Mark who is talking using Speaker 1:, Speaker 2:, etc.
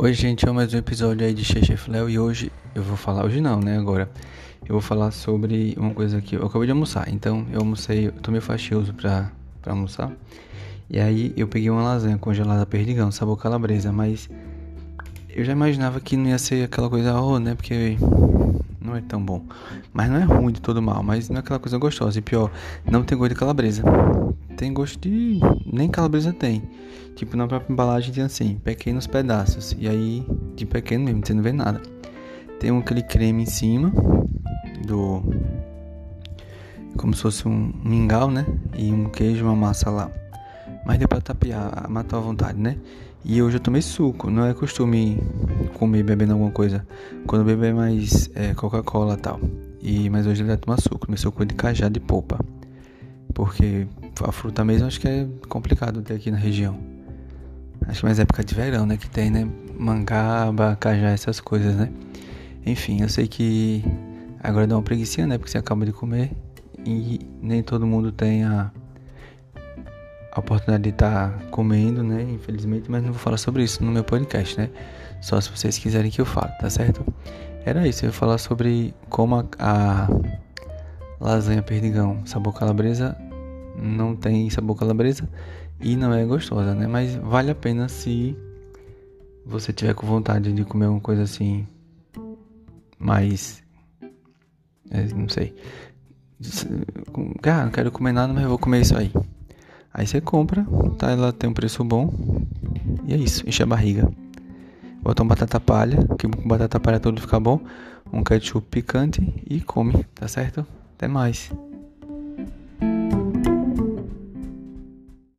Speaker 1: Oi, gente, é mais um episódio aí de Chef Léo e hoje eu vou falar, hoje não, né, agora. Eu vou falar sobre uma coisa que eu acabei de almoçar. Então, eu almocei, eu tomei fastioso pra, pra almoçar. E aí, eu peguei uma lasanha congelada perdigão, sabor calabresa, mas eu já imaginava que não ia ser aquela coisa, oh, né, porque não é tão bom. Mas não é ruim de todo mal, mas não é aquela coisa gostosa. E pior, não tem gosto de calabresa. Tem gosto de. Nem calabresa tem. Tipo, na própria embalagem tem assim, pequenos pedaços. E aí, de pequeno mesmo, você não vê nada. Tem aquele creme em cima do. Como se fosse um mingau, né? E um queijo, uma massa lá. Mas deu pra tapear, matou à vontade, né? E hoje eu tomei suco. Não é costume comer bebendo alguma coisa. Quando bebo é mais é, Coca-Cola e tal. E, mas hoje ele vai tomar suco. Meu suco é de cajá de polpa. Porque a fruta mesmo acho que é complicado ter aqui na região. Acho que mais época de verão, né? Que tem, né? Mangaba, cajá, essas coisas, né? Enfim, eu sei que agora dá uma preguiça, né? Porque você acaba de comer. E nem todo mundo tem a a oportunidade de estar tá comendo, né? Infelizmente, mas não vou falar sobre isso no meu podcast, né? Só se vocês quiserem que eu fale, tá certo? Era isso, eu ia falar sobre como a, a lasanha perdigão sabor calabresa não tem sabor calabresa e não é gostosa, né? Mas vale a pena se você tiver com vontade de comer uma coisa assim mais é, não sei. Ah, não quero comer nada, mas eu vou comer isso aí. Aí você compra, tá? Ela tem um preço bom. E é isso, enche a barriga. Bota uma batata palha, que com batata palha tudo fica bom. Um ketchup picante e come, tá certo? Até mais.